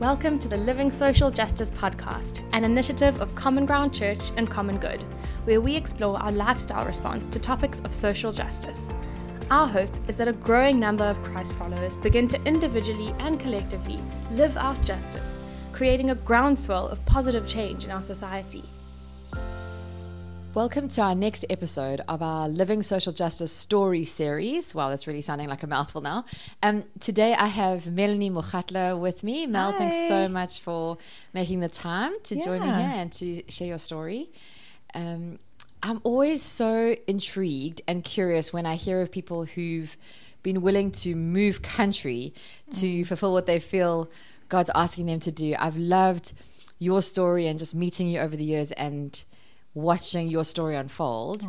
Welcome to the Living Social Justice Podcast, an initiative of Common Ground Church and Common Good, where we explore our lifestyle response to topics of social justice. Our hope is that a growing number of Christ followers begin to individually and collectively live out justice, creating a groundswell of positive change in our society. Welcome to our next episode of our Living Social Justice Story series. Wow, that's really sounding like a mouthful now. Um, today I have Melanie Mukhatla with me. Mel, Hi. thanks so much for making the time to join me here and to share your story. Um, I'm always so intrigued and curious when I hear of people who've been willing to move country to fulfill what they feel God's asking them to do. I've loved your story and just meeting you over the years and watching your story unfold.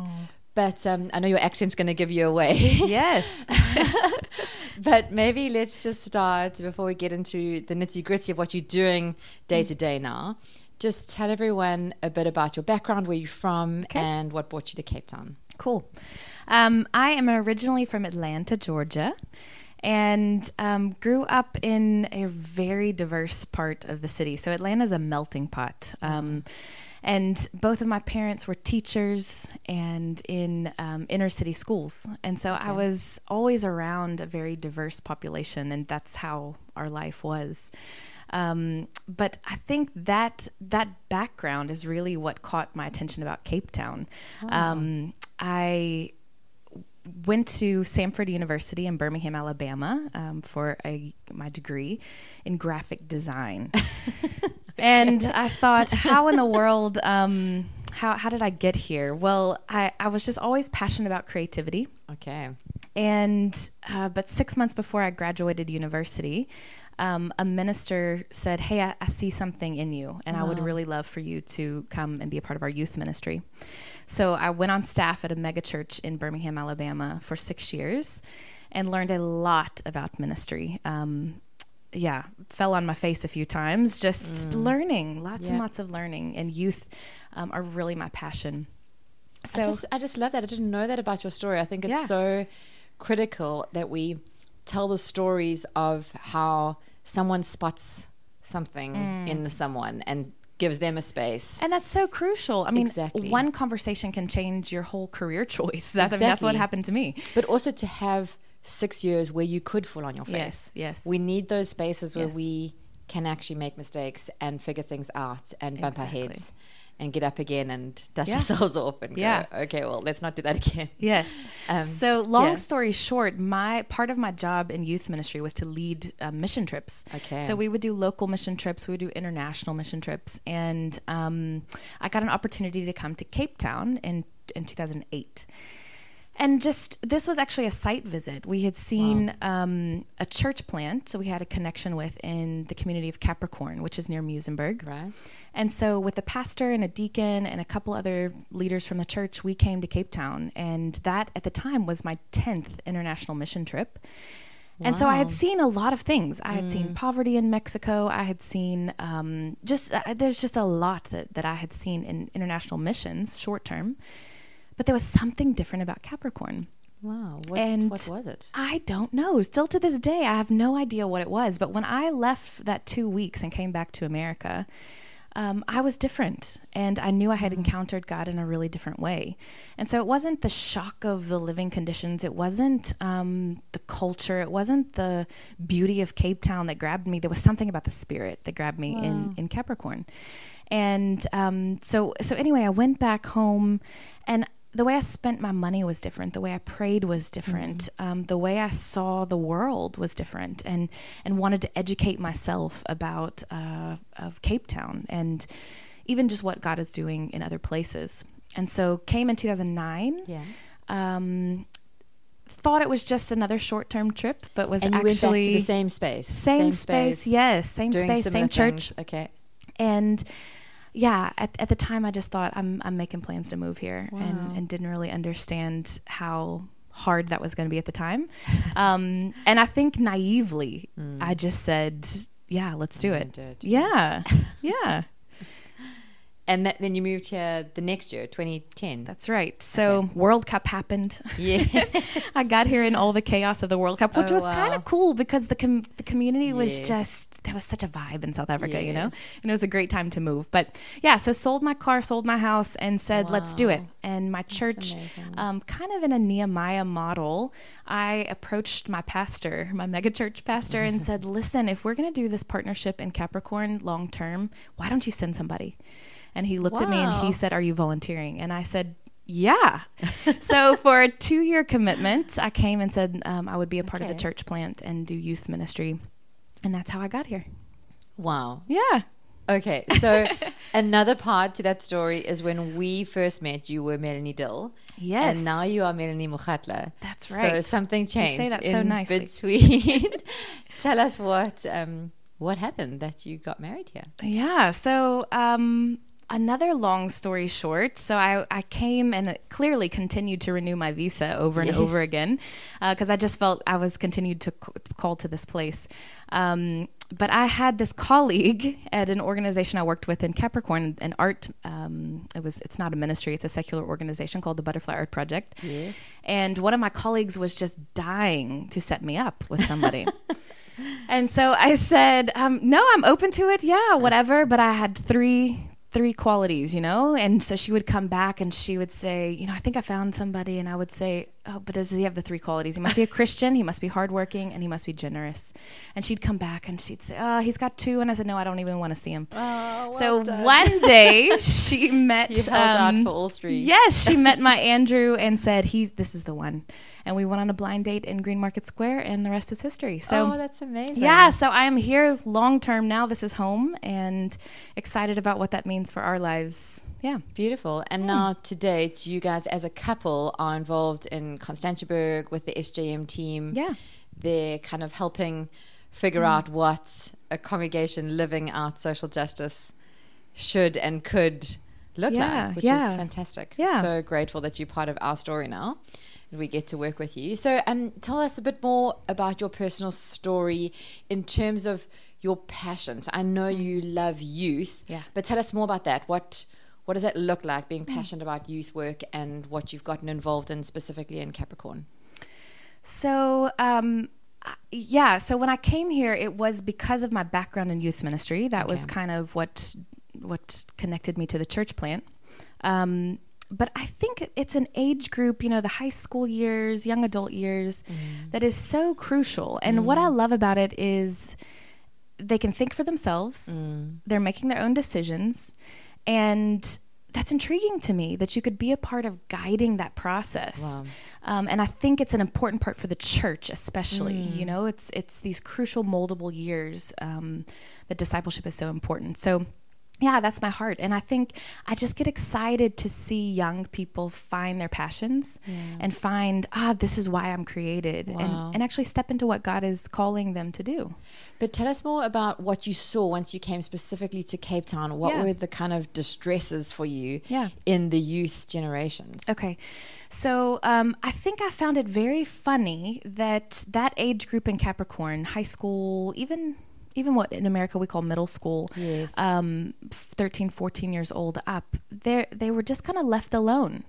But um, I know your accent's going to give you away. Yes. but maybe let's just start before we get into the nitty gritty of what you're doing day to day now. Just tell everyone a bit about your background, where you're from, and what brought you to Cape Town. cool. Um, I am originally from Atlanta, Georgia, and um, grew up in a very diverse part of the city. So Atlanta's a melting pot. Um, and both of my parents were teachers and in um, inner city schools. And so I was always around a very diverse population, and that's how our life was. Um, but I think that that background is really what caught my attention about Cape Town. Um, I went to Samford University in Birmingham, Alabama, um, for a my degree in graphic design. and I thought, how in the world? Um, how, how did I get here? Well, I, I was just always passionate about creativity. Okay. And uh, but six months before I graduated university, um, a minister said, "Hey, I, I see something in you, and I would really love for you to come and be a part of our youth ministry." So I went on staff at a megachurch in Birmingham, Alabama, for six years, and learned a lot about ministry. Um, yeah, fell on my face a few times, just learning, lots and lots of learning. And youth um, are really my passion. So I just, I just love that. I didn't know that about your story. I think it's Yeah. so critical that we tell the stories of how someone spots something Mm. in someone and gives them a space. And that's so crucial. I mean, Exactly. one conversation can change your whole career choice. That, I mean, that's what happened to me. but also to have six years where you could fall on your face. Yes, yes. We need those spaces where Yes. we can actually make mistakes and figure things out and bump Exactly. our heads and get up again and dust Yeah. ourselves off and Yeah. go, okay, well, let's not do that again. Yes. Um, so, long yeah. story short, my part of my job in youth ministry was to lead uh, mission trips. Okay. So we would do local mission trips, we would do international mission trips, and um, I got an opportunity to come to Cape Town in in 2008. And just this was actually a site visit. We had seen um, a church plant, so we had a connection with in the community of Capricorn, which is near Muizenberg. Right? And so, with a pastor and a deacon and a couple other leaders from the church, we came to Cape Town. And that at the time was my 10th international mission trip. And so I had seen a lot of things. I had seen poverty in Mexico. I had seen um, just, uh, there's just a lot that, that I had seen in international missions, short term. But there was something different about Capricorn. Wow. What, And what was it? I don't know. Still to this day, I have no idea what it was. But when I left that two weeks and came back to America, um, I was different. And I knew I had encountered God in a really different way. And so it wasn't the shock of the living conditions, it wasn't um, the culture, it wasn't the beauty of Cape Town that grabbed me. There was something about the spirit that grabbed me in, in Capricorn. And um, so, so anyway, I went back home and the way I spent my money was different. The way I prayed was different. Um, the way I saw the world was different, and and wanted to educate myself about uh, of Cape Town and even just what God is doing in other places. And so came in 2009. Yeah. Um, thought it was just another short term trip, but was And actually went back to the same space. same space. Yes, same space, same church things. Okay. and yeah at, at the time i just thought i'm, I'm making plans to move here Wow. and, and didn't really understand how hard that was going to be at the time um, and i think naively i just said yeah let's do it. yeah yeah And that, then you moved here the next year, 2010. That's right. So World Cup happened. yeah. I got here in all the chaos of the World Cup, which Oh, was kind of cool because the com- the community was Yes. just there was such a vibe in South Africa, you know, and it was a great time to move. But yeah, so sold my car, sold my house, and said, "Let's do it." And my church, um, kind of in a Nehemiah model, I approached my pastor, my megachurch pastor, and said, "Listen, if we're going to do this partnership in Capricorn long term, why don't you send somebody?" And he looked at me and he said, "Are you volunteering?" And I said. Yeah. so for a two year commitment, I came and said um, I would be a part of the church plant and do youth ministry. And that's how I got here. Wow. Yeah. Okay, so another part to that story is when we first met, you were Melanie Dill. Yes. And now you are Melanie Mukhatla. That's right. So something changed say that in so nicely. between. Tell us what um, what happened that you got married here. Yeah. So, um, another long story short. So, I, I came and clearly continued to renew my visa over and Yes. over again because I just felt I was continued to c- call to this place. Um, but I had this colleague at an organization I worked with in Capricorn, an art. Um, it was. It's not a ministry. It's a secular organization called the Butterfly Art Project. Yes. And one of my colleagues was just dying to set me up with somebody. and so I said, um, no, I'm open to it. Yeah, whatever. But I had three three qualities, you know? And so she would come back and she would say, you know, I think I found somebody. And I would say, oh, but does he have the three qualities? He must be a Christian, he must be hardworking, and he must be generous. And she'd come back and she'd say, oh, he's got two. And I said, no, I don't even want to see him. Oh, so one day she met. You held out um, for all three. Yes, she met my Andrew and said, "He's this is the one." And we went on a blind date in Green Market Square, and the rest is history. So. oh, that's amazing. yeah, so I am here long term now. This is home, and excited about what that means for our lives. Yeah, Beautiful. And now to date, you guys as a couple are involved in Constantiaberg with the SJM team. yeah, They're kind of helping figure out what a congregation living out social justice should and could look Yeah, like, which yeah. is fantastic. Yeah. So grateful that you're part of our story now. We get to work with you. So, um, tell us a bit more about your personal story in terms of your passions. I know you love youth, Yeah. but tell us more about that. What what does that look like being passionate about youth work and what you've gotten involved in specifically in Capricorn? So, um, yeah. So when I came here, it was because of my background in youth ministry. That was kind of what what connected me to the church plant. Um, but I think it's an age group, you know, the high school years, young adult years, that is so crucial. And what I love about it is they can think for themselves. They're making their own decisions, and that's intriguing to me that you could be a part of guiding that process. Wow. Um, and I think it's an important part for the church, especially. You know, it's it's these crucial moldable years um, that discipleship is so important. So. Yeah, that's my heart. And I think I just get excited to see young people find their passions and find, ah, this is why I'm created Wow. and, and actually step into what God is calling them to do. But tell us more about what you saw once you came specifically to Cape Town. What Yeah. were the kind of distresses for you Yeah. in the youth generations? Okay. So um, I think I found it very funny that that age group in Capricorn, high school, even even what in America we call middle school, Yes. um, 13, 14 years old up, they they were just kind of left alone.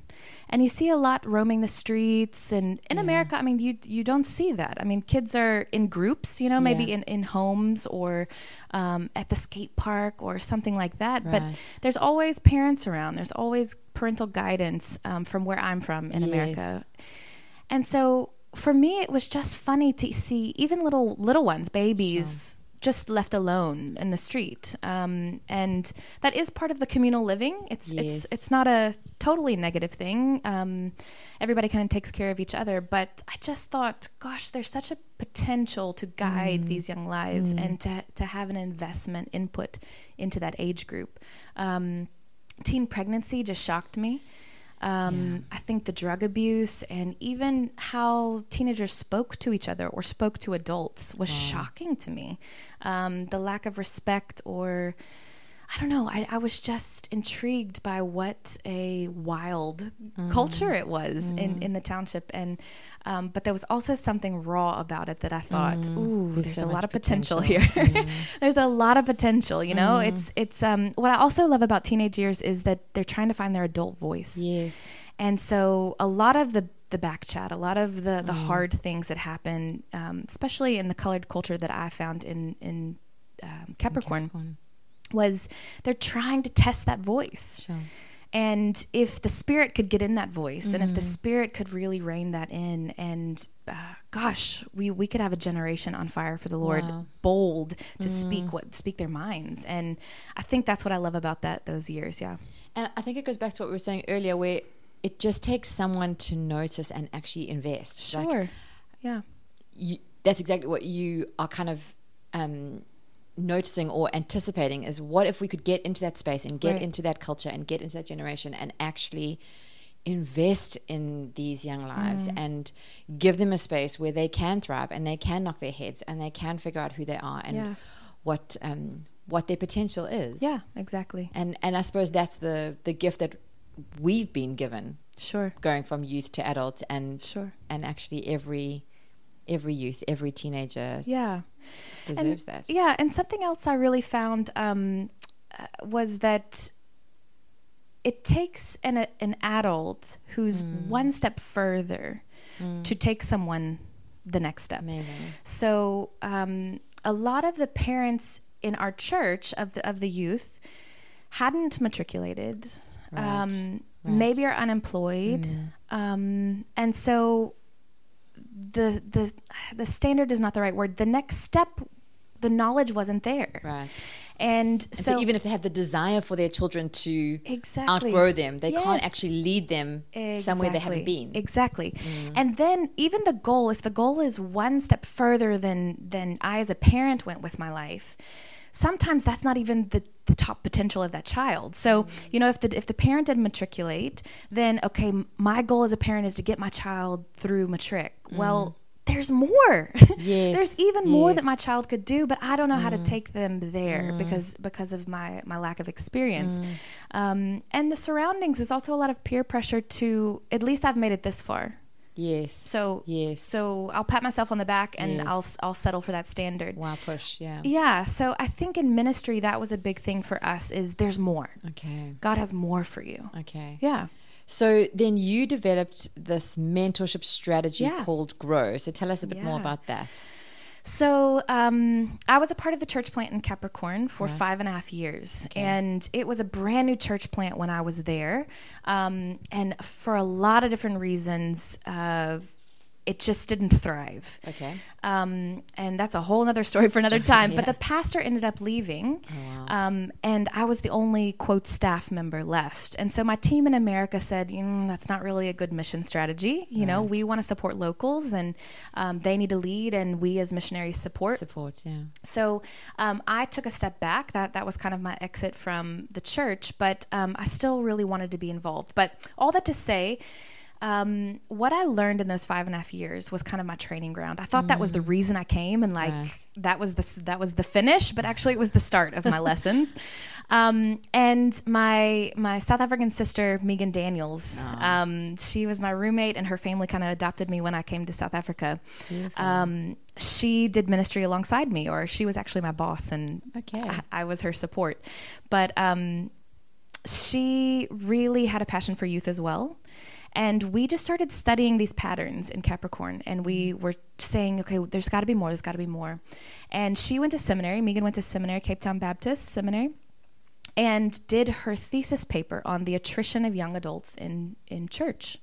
And you see a lot roaming the streets, and in America, I mean, you you don't see that. I mean, kids are in groups, you know, maybe Yeah. in in homes or um, at the skate park or something like that. But there's always parents around. There's always parental guidance um, from where I'm from in Yes. America. And so for me, it was just funny to see even little little ones, babies, just left alone in the street. Um, and that is part of the communal living. It's Yes. it's it's not a totally negative thing. Um, everybody kind of takes care of each other. But I just thought, gosh, there's such a potential to guide these young lives and to to have an investment input into that age group. Um, teen pregnancy just shocked me. Um, I think the drug abuse and even how teenagers spoke to each other or spoke to adults was shocking to me. Um, the lack of respect or I don't know. I, I was just intrigued by what a wild culture it was in, in the township, and um, but there was also something raw about it that I thought, ooh, There's there's so a lot of potential, potential. here. there's a lot of potential. You know, it's it's um what I also love about teenage years is that they're trying to find their adult voice. Yes. And so a lot of the the back chat, a lot of the the hard things that happen, um, especially in the colored culture that I found in in um, Capricorn, Capricorn. Was they're trying to test that voice. Sure. And if the spirit could get in that voice, and Mm-hmm. if the spirit could really rein that in, and uh, gosh, we we could have a generation on fire for the Lord, Wow. Bold to speak what speak their minds. And I think that's what I love about that those years. Yeah, And I think it goes back to what we were saying earlier, where it just takes someone to notice and actually invest. Like, sure, yeah, you, that's exactly what you are kind of um, noticing or anticipating is what if we could get into that space and get Right. into that culture and get into that generation and actually invest in these young lives Mm. and give them a space where they can thrive and they can knock their heads and they can figure out who they are and Yeah. what um, what their potential is. yeah, exactly. And and I suppose that's the the gift that we've been given Sure, going from youth to adult and sure, and actually every every youth every teenager yeah. deserves that Yeah, and something else I really found um, uh, was that it takes an an adult who's Mm. one step further to take someone the next step. amazing So um, a lot of the parents in our church of the of the youth hadn't matriculated, Right, um, right. Mm. maybe are unemployed, um, and so the the the standard is not the right word. The next step, the knowledge wasn't there, right and, and so, even if they have the desire for their children to Exactly. outgrow them they can't actually lead them somewhere they haven't been Exactly. Mm. And then even the goal, if the goal is one step further than than I as a parent went with my life, sometimes that's not even the, the top potential of that child. So, Mm. you know, if the if the parent didn't matriculate, then okay, m- my goal as a parent is to get my child through matric. Well, there's more. Mm. Yes, there's even more that yes. Mm. my child could do, but I don't know how to take them there because because of my my lack of experience. Mm. Um, and the surroundings is also a lot of peer pressure to at least I've made it this far. Yes So yes so I'll pat myself on the back and Yes. I'll I'll settle for that standard. wow push yeah Yeah, so I think in ministry that was a big thing for us is there's more. okay God has more for you. okay Yeah. so then you developed this mentorship strategy Yeah. called grow so tell us a bit more about that So um, I was a part of the church plant in Capricorn for five and a half years, and it was a brand new church plant when I was there. Um, and for a lot of different reasons, uh, it just didn't thrive. okay Um, and that's a whole other story for another time. But the pastor ended up leaving, Oh, wow. um, and I was the only quote staff member left. And so my team in America said, mm, "That's not really a good mission strategy. You know, we want to support locals, and um, they need to lead, and we as missionaries support." support yeah So um, I took a step back. That that was kind of my exit from the church, but um, I still really wanted to be involved. But all that to say. Um, what I learned in those five and a half years was kind of my training ground. I thought that was the reason I came, and like Right. that was the that was the finish, but actually it was the start of my lessons. Um, and my my South African sister Megan Daniels, um, she was my roommate, and her family kind of adopted me when I came to South Africa. Um, she did ministry alongside me, or she was actually my boss, and Okay. I, I was her support. But um, she really had a passion for youth as well. And we just started studying these patterns in Capricorn, and we were saying, okay, there's got to be more, there's got to be more. And she went to seminary, Megan went to seminary, Cape Town Baptist Seminary, and did her thesis paper on the attrition of young adults in, in church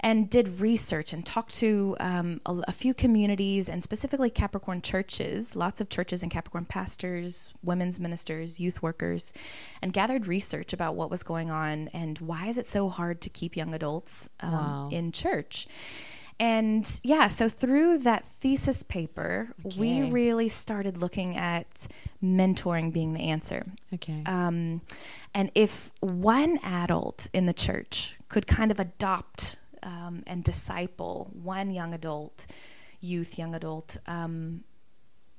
and did research and talked to um, a, a few communities and specifically Capricorn churches, lots of churches and Capricorn pastors, women's ministers, youth workers, and gathered research about what was going on and why is it so hard to keep young adults um, Wow. in church. And yeah, so through that thesis paper, we really started looking at mentoring being the answer. okay Um, and if one adult in the church could kind of adopt um, and disciple one young adult, youth, young adult, um,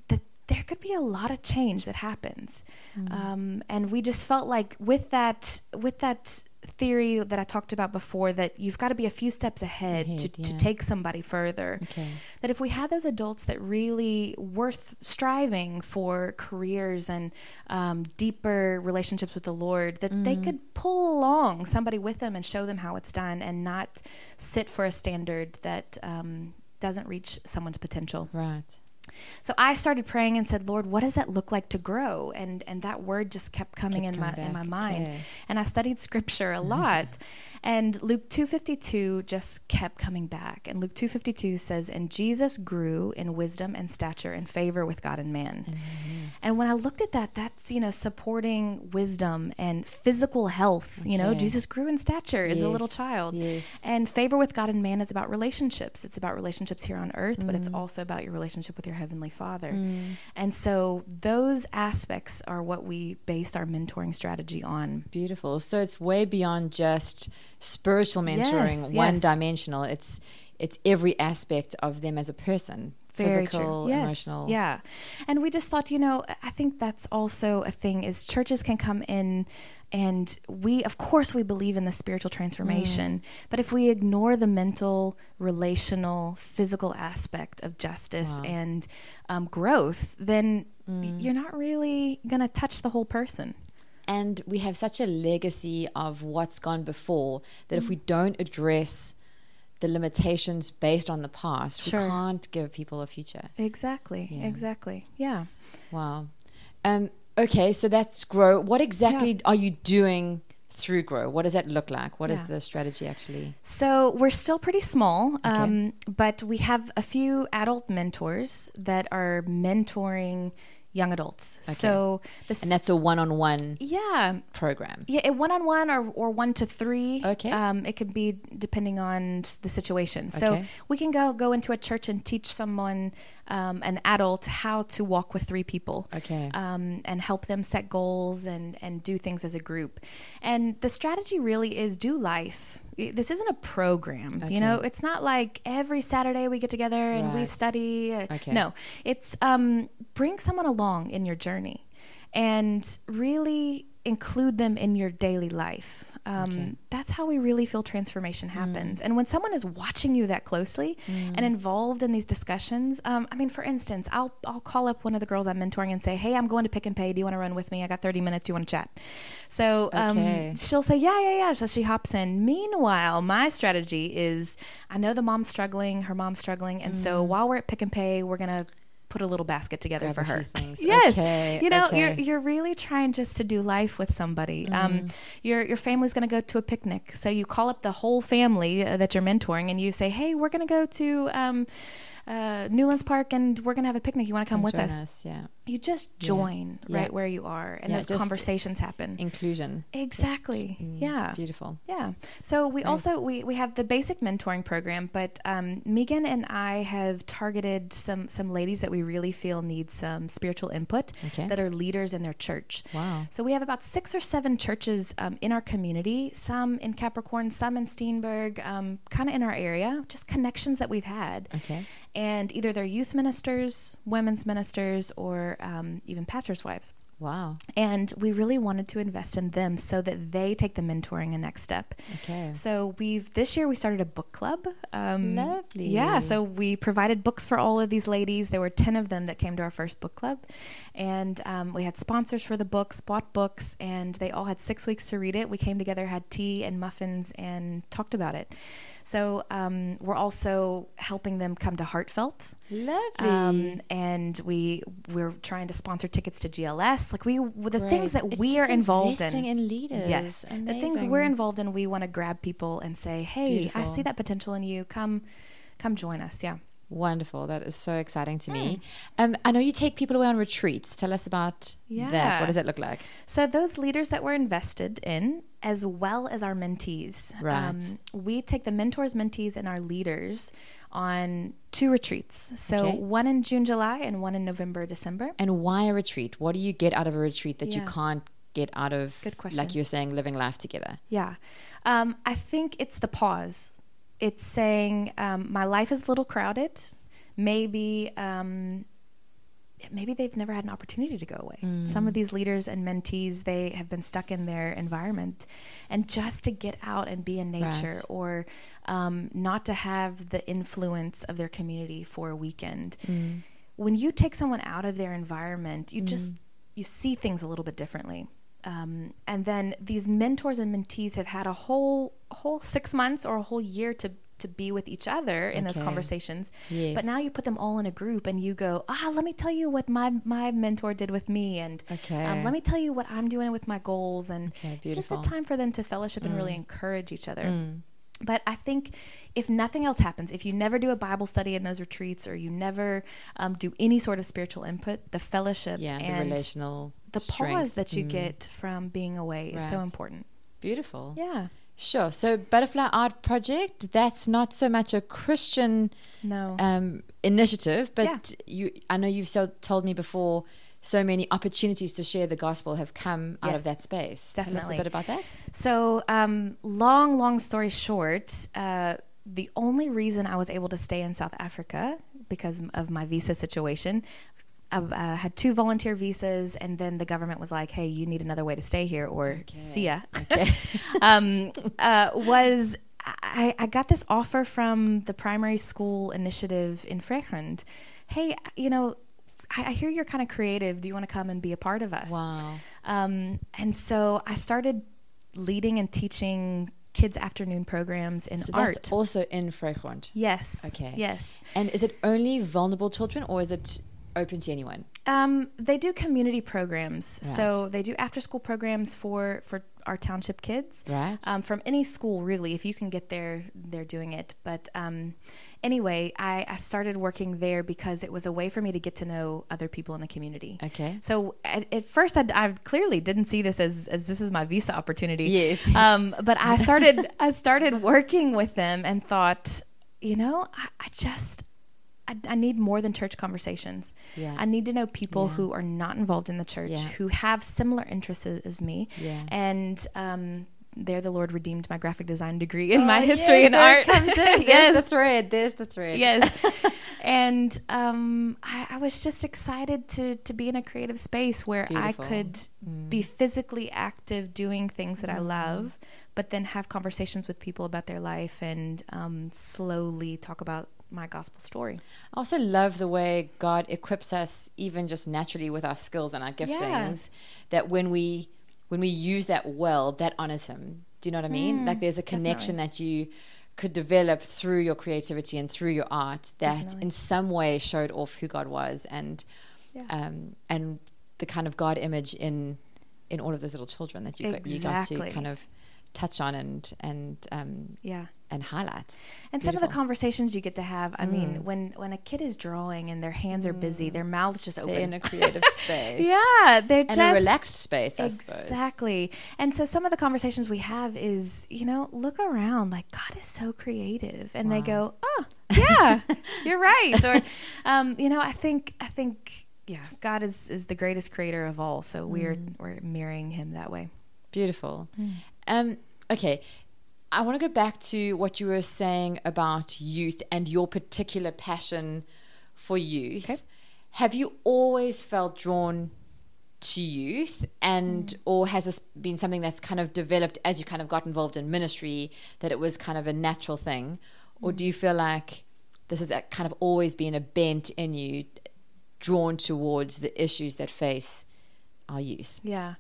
that there could be a lot of change that happens. Um, and we just felt like with that with that theory that I talked about before that you've got to be a few steps ahead, Ahead, to, to take somebody further. Okay. That if we had those adults that really worth striving for careers and um, deeper relationships with the Lord, that they could pull along somebody with them and show them how it's done and not sit for a standard that um, doesn't reach someone's potential. Right. So I started praying and said, Lord, what does that look like to grow? And and that word just kept coming Kept in my coming in my mind. okay. And I studied scripture a lot. and Luke 252 just kept coming back. And Luke 252 says, And Jesus grew in wisdom and stature and favor with God and man. And when I looked at that, that's, you know, supporting wisdom and physical health. You know, Jesus grew in stature as a little child. yes. And favor with God and man is about relationships. It's about relationships here on earth, but Mm. it's also about your relationship with your heavenly Father. Mm. And so those aspects are what we based our mentoring strategy on. Beautiful. So it's way beyond just spiritual mentoring, Yes, one yes. dimensional. It's it's every aspect of them as a person. Very Physical, true. Yes. emotional. Yeah. And we just thought, you know, I think that's also a thing is churches can come in and we of course we believe in the spiritual transformation, but if we ignore the mental, relational, physical aspect of justice Wow. and um, growth, then you're not really going to touch the whole person. And we have such a legacy of what's gone before that Mm. if we don't address the limitations based on the past, Sure. we can't give people a future. Exactly. Yeah. Exactly. Yeah. Wow. Um, okay, so that's grow. What exactly are you doing through grow? What does that look like? What is Yeah. the strategy actually? So we're still pretty small, um, but we have a few adult mentors that are mentoring young adults. So this And that's a one-on-one yeah. program. Yeah, a one on one or or one to three. Okay. Um, it could be depending on the situation. So Okay. we can go go into a church and teach someone, um, an adult, how to walk with three people. Okay. Um, and help them set goals and and do things as a group. And the strategy really is do life. This isn't a program, you know. It's not like every Saturday we get together and we study. Okay. No, it's um, bring someone along in your journey and really include them in your daily life. Um, Okay. That's how we really feel transformation happens. And when someone is watching you that closely and involved in these discussions, um, I mean, for instance, I'll I'll call up one of the girls I'm mentoring and say, "Hey, I'm going to Pick n Pay. Do you want to run with me? I got 30 minutes. Do you want to chat?" So um, Okay. she'll say, "Yeah, yeah, yeah." So she hops in. Meanwhile, my strategy is, I know the mom's struggling, her mom's struggling, and so while we're at Pick n Pay, we're gonna put a little basket together Grab for her. things. Yes, Okay, you know, okay. you're you're really trying just to do life with somebody. Um, your your family's going to go to a picnic, so you call up the whole family uh, that you're mentoring, and you say, "Hey, we're going to go to um, uh, Newlands Park, and we're going to have a picnic. You want to come with Join us?" Yeah. You just join Yeah. right where you are, and Yeah, those conversations happen. Inclusion. Exactly. mm, yeah. Beautiful. Yeah. So we also we, we have the basic mentoring program, but um, Megan and I have targeted some some ladies that we really feel need some spiritual input Okay. that are leaders in their church. Wow. So we have about six or seven churches um, in our community, some in Capricorn, some in Steenberg, um, kind of in our area, just connections that we've had. Okay. And either they're youth ministers, women's ministers, or um, even pastors' wives. Wow. And we really wanted to invest in them so that they take the mentoring a next step. Okay. So we've this year we started a book club. Um, Lovely. Yeah. So we provided books for all of these ladies. There were ten of them that came to our first book club, and um, we had sponsors for the books, bought books, and they all had six weeks to read it. We came together, had tea and muffins, and talked about it. So um, we're also helping them come to Heartfelt. Lovely. Um, and we we're trying to sponsor tickets to GLS. Like we the things that It's we are involved investing in. in leaders. Yes, Amazing. the things we're involved in, we want to grab people and say, "Hey, I see that potential in you. Come, come join us." Yeah. Wonderful. That is so exciting to Hmm. me. Um, I know you take people away on retreats. Tell us about that. What does it look like? So those leaders that we're invested in, as well as our mentees, um, Right. we take the mentors, mentees, and our leaders on two retreats. So Okay. one in June, July, and one in November, December. And why a retreat? What do you get out of a retreat that you can't get out of, Good question. like you're saying, living life together? Yeah. Um, I think it's the pause. It's saying, um, my life is a little crowded. Maybe um, maybe they've never had an opportunity to go away. Mm. Some of these leaders and mentees, they have been stuck in their environment. And just to get out and be in nature Right. or um, not to have the influence of their community for a weekend. Mm. When you take someone out of their environment, you just you see things a little bit differently. Um, and then these mentors and mentees have had a whole whole six months or a whole year to to be with each other in those conversations. Yes. But now you put them all in a group and you go, ah, let me tell you what my my mentor did with me, and Okay. um, let me tell you what I'm doing with my goals, and Okay, it's just a time for them to fellowship and really encourage each other. Mm. But I think if nothing else happens, if you never do a Bible study in those retreats, or you never um, do any sort of spiritual input, the fellowship Yeah, the and relational the strength. pause that you Mm. get from being away is so important. Beautiful. Yeah. Sure. So, Butterfly Art Project, that's not so much a Christian No. um, initiative, but Yeah. you, I know you've so, told me before so many opportunities to share the gospel have come out of that space. Tell definitely. us a bit about that. So, um, long, long story short, uh, the only reason I was able to stay in South Africa because of my visa situation, I uh, had two volunteer visas, and then the government was like, "Hey, you need another way to stay here, or Okay. see ya." Okay. um, uh, was I, I got this offer from the primary school initiative in Vrygrond. Hey, you know, I, I hear you're kind of creative. Do you want to come and be a part of us? wow. Um, and so I started leading and teaching kids' afternoon programs in So art. that's also in Vrygrond. yes. Okay. Yes. And is it only vulnerable children or is it open to anyone? Um, they do community programs. So they do after school programs for, for our township kids. Right. Um, from any school, really. If you can get there, they're doing it. But um, anyway, I, I started working there because it was a way for me to get to know other people in the community. Okay. So at, at first, I, I clearly didn't see this as, as this is my visa opportunity. Yes. Um, but I started I started working with them and thought, you know, I, I just I, I need more than church conversations. Yeah. I need to know people Yeah. who are not involved in the church, Yeah. who have similar interests as, me, and um, there the Lord redeemed my graphic design degree in my Oh, history yes, and art. Comes in. Yes, the thread. There's the thread. yes. and um, I, I was just excited to to be in a creative space where Beautiful. I could be physically active, doing things that I Mm-hmm. love, but then have conversations with people about their life and um, slowly talk about my gospel story. I also love the way God equips us, even just naturally with our skills and our giftings. That when we when we use that well, that honors Him. Do you know what I mean? like there's a connection that you could develop through your creativity and through your art that Definitely. in some way showed off who God was and Yeah. um, and the kind of God image in in all of those little children that you got, you got to kind of touch on and and um, Yeah. And highlight. And some of the conversations you get to have, I Mm. mean, when when a kid is drawing and their hands are busy, their mouths just open. They're in a creative space. yeah, they're And just a relaxed space, I suppose. Exactly. And so some of the conversations we have is, you know, look around, like God is so creative, and they go, oh, yeah, you're right. Or, um, you know, I think, I think, yeah, God is is the greatest creator of all. So we're Mm. we're mirroring Him that way. Beautiful. Um, okay. I want to go back to what you were saying about youth and your particular passion for youth. Okay. Have you always felt drawn to youth and mm. or has this been something that's kind of developed as you kind of got involved in ministry that it was kind of a natural thing or mm. do you feel like this has uh, kind of always been a bent in you drawn towards the issues that face our youth Yeah.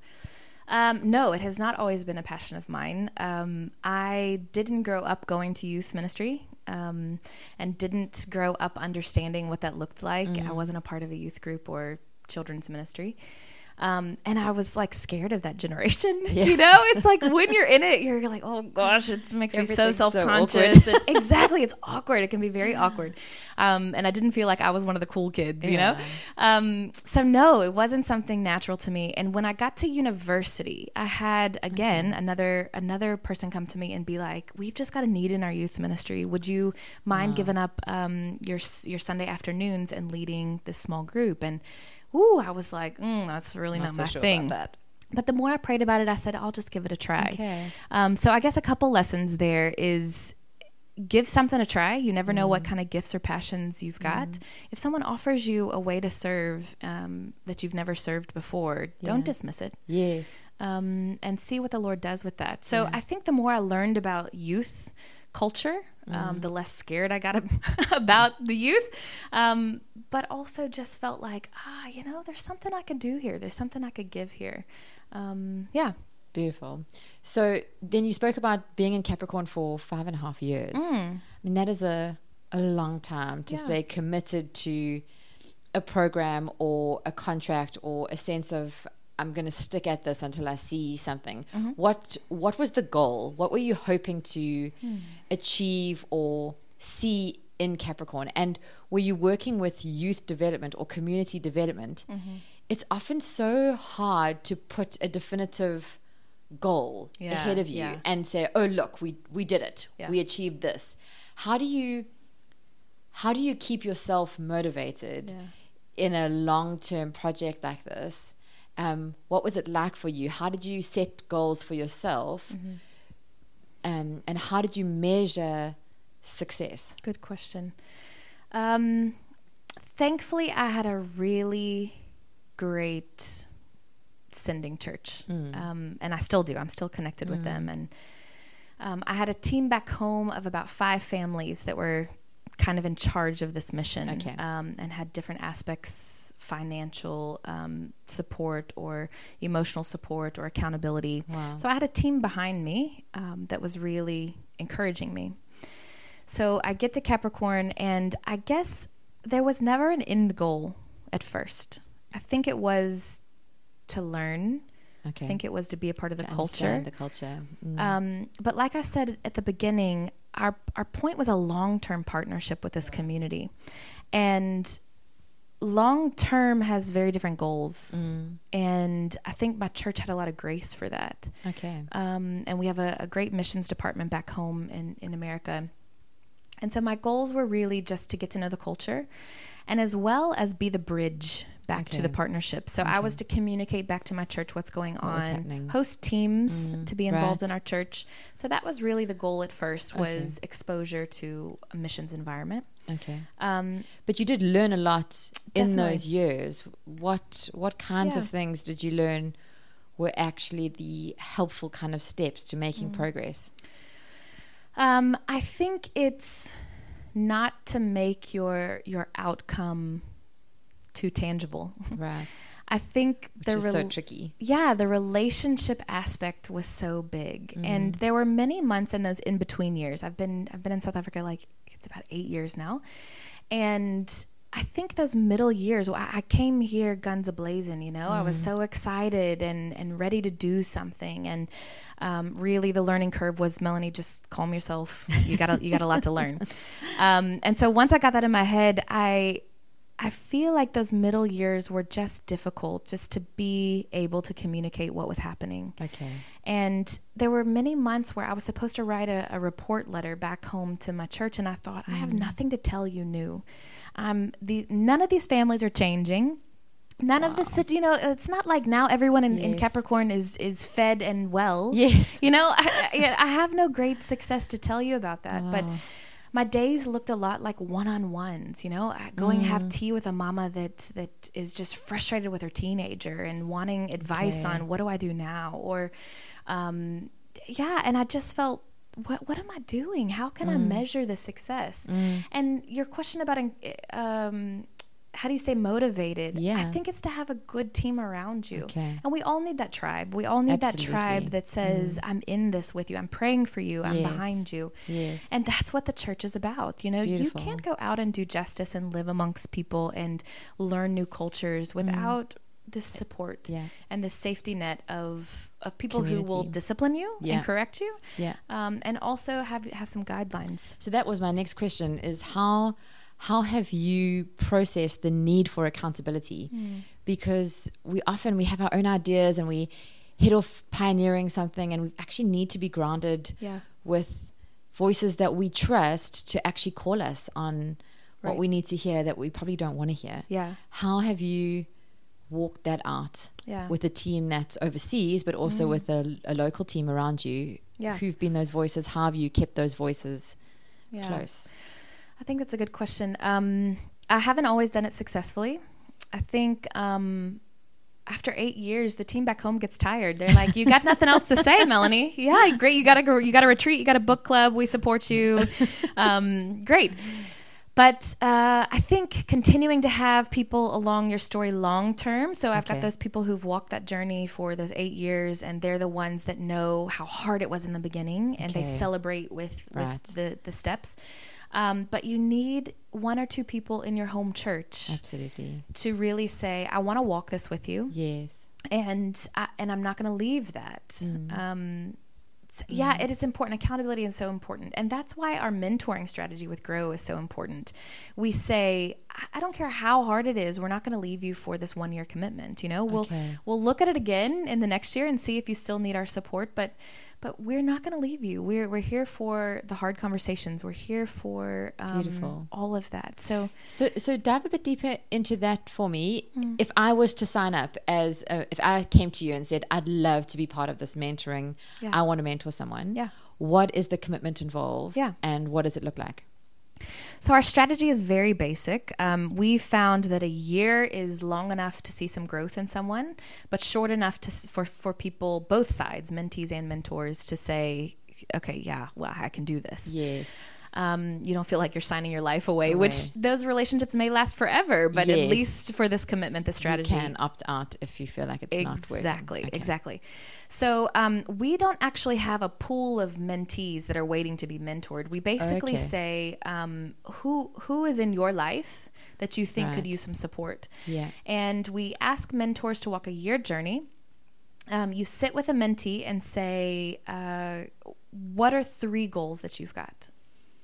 Um, no, it has not always been a passion of mine. Um, I didn't grow up going to youth ministry um, and didn't grow up understanding what that looked like. I wasn't a part of a youth group or children's ministry. Um, and I was like scared of that generation. Yeah. You know, it's like when you're in it, you're like, oh gosh, it makes me so self conscious. awkward. exactly, it's awkward. It can be very awkward. Um, and I didn't feel like I was one of the cool kids, you know? Um, so no, it wasn't something natural to me. And when I got to university, I had again another another person come to me and be like, "We've just got a need in our youth ministry. Would you mind giving up um, your your Sunday afternoons and leading this small group?" And ooh, I was like, mm, "That's really not, so my sure thing." But the more I prayed about it, I said, I'll just give it a try. Okay. Um, so I guess a couple lessons there is give something a try. You never know what kind of gifts or passions you've got. If someone offers you a way to serve um, that you've never served before, don't dismiss it Yes. um, and see what the Lord does with that. So Yeah. I think the more I learned about youth culture, um, the less scared I got about the youth, um, but also just felt like, ah, you know, there's something I could do here. There's something I could give here. Um, yeah. Beautiful. So then you spoke about being in Capricorn for five and a half years. I mean, that is a, a long time to Yeah. stay committed to a program or a contract or a sense of I'm going to stick at this until I see something. Mm-hmm. What what was the goal? What were you hoping to hmm. achieve or see in Capricorn? And were you working with youth development or community development? Mm-hmm. It's often so hard to put a definitive goal Yeah, ahead of you yeah. and say, "Oh, look, we we did it. Yeah. We achieved this." How do you how do you keep yourself motivated in a long-term project like this? Um, what was it like for you? How did you set goals for yourself? Mm-hmm. Um, and how did you measure success? Good question. Um, thankfully, I had a really great sending church, um, and I still do. I'm still connected with them, and um, I had a team back home of about five families that were kind of in charge of this mission, Okay. um, and had different aspects, financial um, support or emotional support or accountability. Wow. So I had a team behind me um, that was really encouraging me. So I get to Capricorn, and I guess there was never an end goal at first. I think it was to learn. Okay. I think it was to be a part of the To culture. The culture. Mm. Um, but like I said at the beginning, our our point was a long term partnership with this community, and long term has very different goals. Mm. And I think my church had a lot of grace for that. Okay. Um, and we have a, a great missions department back home in, in America. And so my goals were really just to get to know the culture and as well as be the bridge back to the partnership. So I was to communicate back to my church what's going What on, host teams Mm, to be involved in our church. So that was really the goal at first Okay. was exposure to a missions environment. Okay. Um, But you did learn a lot in those years. What what kinds Yeah. of things did you learn were actually the helpful kind of steps to making Mm. progress? Um, I think it's not to make your your outcome too tangible. Right. I think Which the is so tricky. yeah, the relationship aspect was so big, and Mm. there were many months in those in between years. I've been I've been in South Africa like it's about eight years now, and I think those middle years. I, I came here guns a blazing. You know, I Mm. was so excited and and ready to do something, and um, really the learning curve was Melanie. Just calm yourself. You got a, you got a lot to learn, um, and so once I got that in my head, I I feel like those middle years were just difficult just to be able to communicate what was happening. Okay. And there were many months where I was supposed to write a, a report letter back home to my church, and I thought, I have nothing to tell you new. Um, the, none of these families are changing. None of the city, you know, it's not like now everyone in, in Capricorn is is fed and well. Yes. You know, I, I, have no great success to tell you about that, but Wow. My days looked a lot like one-on-ones. You know, going Mm. have tea with a mama that that is just frustrated with her teenager and wanting advice Okay. on what do I do now, or um, yeah, and I just felt. What, what am I doing? How can Mm. I measure the success? And your question about um, how do you stay motivated? Yeah. I think it's to have a good team around you. Okay. And we all need that tribe. We all need that tribe that says, I'm in this with you. I'm praying for you. I'm Yes. behind you. Yes. And that's what the church is about. You know, Beautiful. you can't go out and do justice and live amongst people and learn new cultures without the support Mm. Yeah. and the safety net of of people who will discipline you Yeah. and correct you. Yeah. Um, and also have have some guidelines. So that was my next question: is how how have you processed the need for accountability? Hmm. Because we often we have our own ideas and we head off pioneering something, and we actually need to be grounded Yeah. with voices that we trust to actually call us on what we need to hear that we probably don't want to hear. Yeah. How have you walked that out Yeah. with a team that's overseas, but also hmm. with a, a local team around you? Yeah. Who've been those voices? How have you kept those voices Yeah. close? I think that's a good question. Um, I haven't always done it successfully. I think um, after eight years, the team back home gets tired. They're like, "You got nothing else to say, Melanie? Yeah, great. You got a you got a retreat. You got a book club. We support you. Um, great." But uh, I think continuing to have people along your story long term. So I've Okay. got those people who've walked that journey for those eight years, and they're the ones that know how hard it was in the beginning, and they celebrate with Right. with the the steps. Um, but you need one or two people in your home church Absolutely. to really say, "I want to walk this with you," Yes. and I, and I'm not going to leave that. Mm. Um, s- yeah, it is important. Accountability is so important, and that's why our mentoring strategy with Grow is so important. We say, "I- "I don't care how hard it is. We're not going to leave you for this one year commitment. You know, we'll Okay. we'll look at it again in the next year and see if you still need our support, but." But we're not going to leave you. We're we're here for the hard conversations. We're here for um, Beautiful. all of that. So So, so dive a bit deeper into that for me. Mm. If I was to sign up as, a, if I came to you and said, I'd love to be part of this mentoring, Yeah. I want to mentor someone. Yeah. What is the commitment involved? Yeah. And what does it look like? So our strategy is very basic. Um, we found that a year is long enough to see some growth in someone, but short enough to for for people both sides, mentees and mentors, to say, okay, yeah, well, I can do this. Yes. Um, you don't feel like you're signing your life away, which those relationships may last forever, but at least for this commitment, this strategy, You can opt out if you feel like it's not working. exactly Okay. exactly. So um, we don't actually have a pool of mentees that are waiting to be mentored. We basically Okay. say um, who who is in your life that you think could use some support? Yeah. and we ask mentors to walk a year journey. Um, you sit with a mentee and say uh, what are three goals that you've got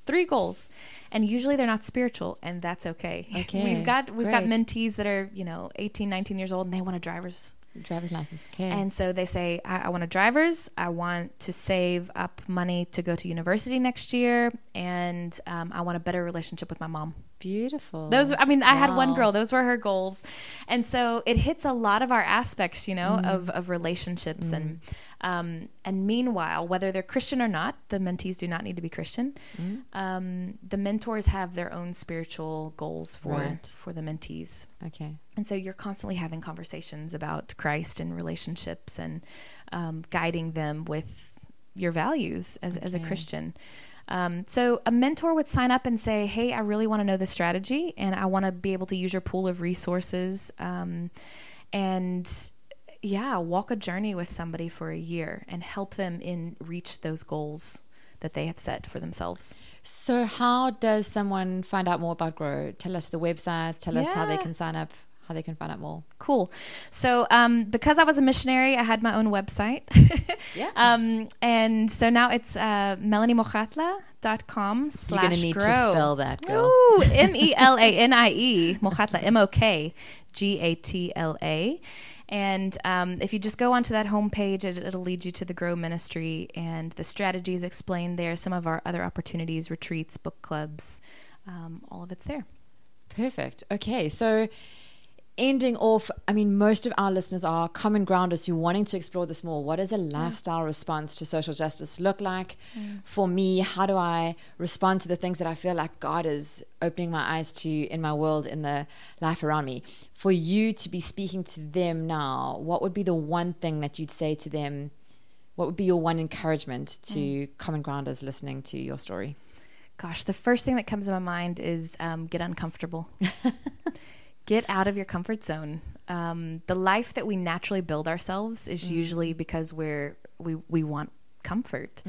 three goals and usually they're not spiritual and that's okay Okay, we've got we've got mentees that are you know 18 19 years old and they want a driver's Driver's license. Okay. and so they say, I, I want a driver's. I want to save up money to go to university next year, and um, I want a better relationship with my mom. Beautiful. Those, I mean, I had one girl. Those were her goals, and so it hits a lot of our aspects, you know, Mm. of of relationships and um, and meanwhile, whether they're Christian or not, the mentees do not need to be Christian. Mm. Um, the mentors have their own spiritual goals for Right. for the mentees. Okay. And so you're constantly having conversations about Christ and relationships and um, guiding them with your values as, as a Christian. Um, so a mentor would sign up and say, Hey, I really want to know this strategy and I want to be able to use your pool of resources. Um, and yeah, walk a journey with somebody for a year and help them in reach those goals that they have set for themselves. So, how does someone find out more about Grow? Tell us the website. Tell us how they can sign up. How they can find out more. Cool. So, um, because I was a missionary, I had my own website. Yeah. um, and so now it's uh, melaniemokgatla.com You're going to need grow. to spell that, girl. Ooh, M E L A N I E, Mokgatla, M O K G A T L A. And um, if you just go onto that homepage, it, it'll lead you to the Grow Ministry and the strategies explained there, some of our other opportunities, retreats, book clubs, um, all of it's there. Perfect. Okay, so ending off, I mean, most of our listeners are common grounders who wanting to explore this more. What does a lifestyle response to social justice look like for me? How do I respond to the things that I feel like God is opening my eyes to in my world, in the life around me? For you to be speaking to them now, what would be the one thing that you'd say to them? What would be your one encouragement to common grounders listening to your story? Gosh, the first thing that comes to my mind is um, get uncomfortable. get out of your comfort zone. Um, the life that we naturally build ourselves is usually because we're we we want comfort,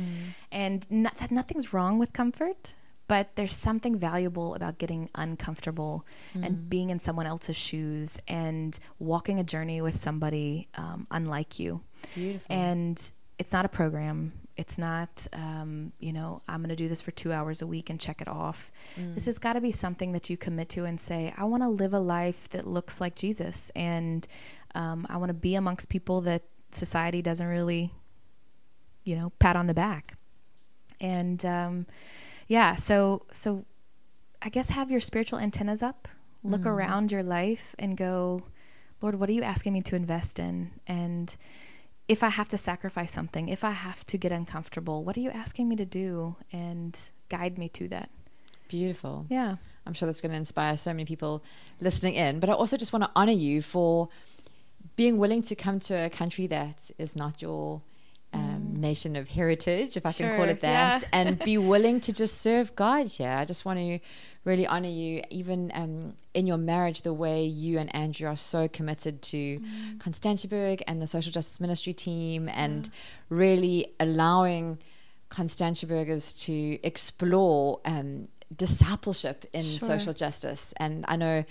and not, that nothing's wrong with comfort. But there's something valuable about getting uncomfortable and being in someone else's shoes and walking a journey with somebody um, unlike you Beautiful. and it's not a program it's not um, you know i'm going to do this for two hours a week and check it off. This has got to be something that you commit to and say i want to live a life that looks like jesus and um, i want to be amongst people that society doesn't really you know pat on the back. And um, yeah so so i guess have your spiritual antennas up look around your life and go lord what are you asking me to invest in? And if I have to sacrifice something, if I have to get uncomfortable, what are you asking me to do? And guide me to that. Beautiful. Yeah. I'm sure that's going to inspire so many people listening in. But I also just want to honor you for being willing to come to a country that is not your nation of heritage, if I can call it that, yeah. and be willing to just serve God here. I just want to really honor you, even um, in your marriage, the way you and Andrew are so committed to Constantiaberg and the social justice ministry team, and really allowing Constantiabergers to explore um, discipleship in Sure. social justice. And I know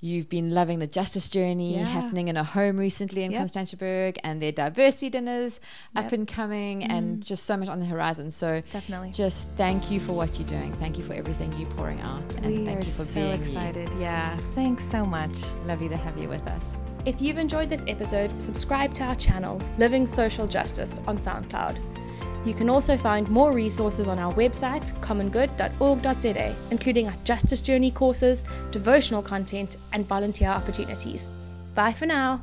you've been loving the justice journey Yeah. happening in a home recently in Yep. Constantiaberg and their diversity dinners up and coming and mm. just so much on the horizon. So Definitely. just thank you for what you're doing. Thank you for everything you're pouring out. And we thank are you for being there so being excited. Yeah. Thanks so much. you. Lovely to have you with us. If you've enjoyed this episode, subscribe to our channel, Living Social Justice, on SoundCloud. You can also find more resources on our website, commongood.org.za, including our Justice Journey courses, devotional content, and volunteer opportunities. Bye for now.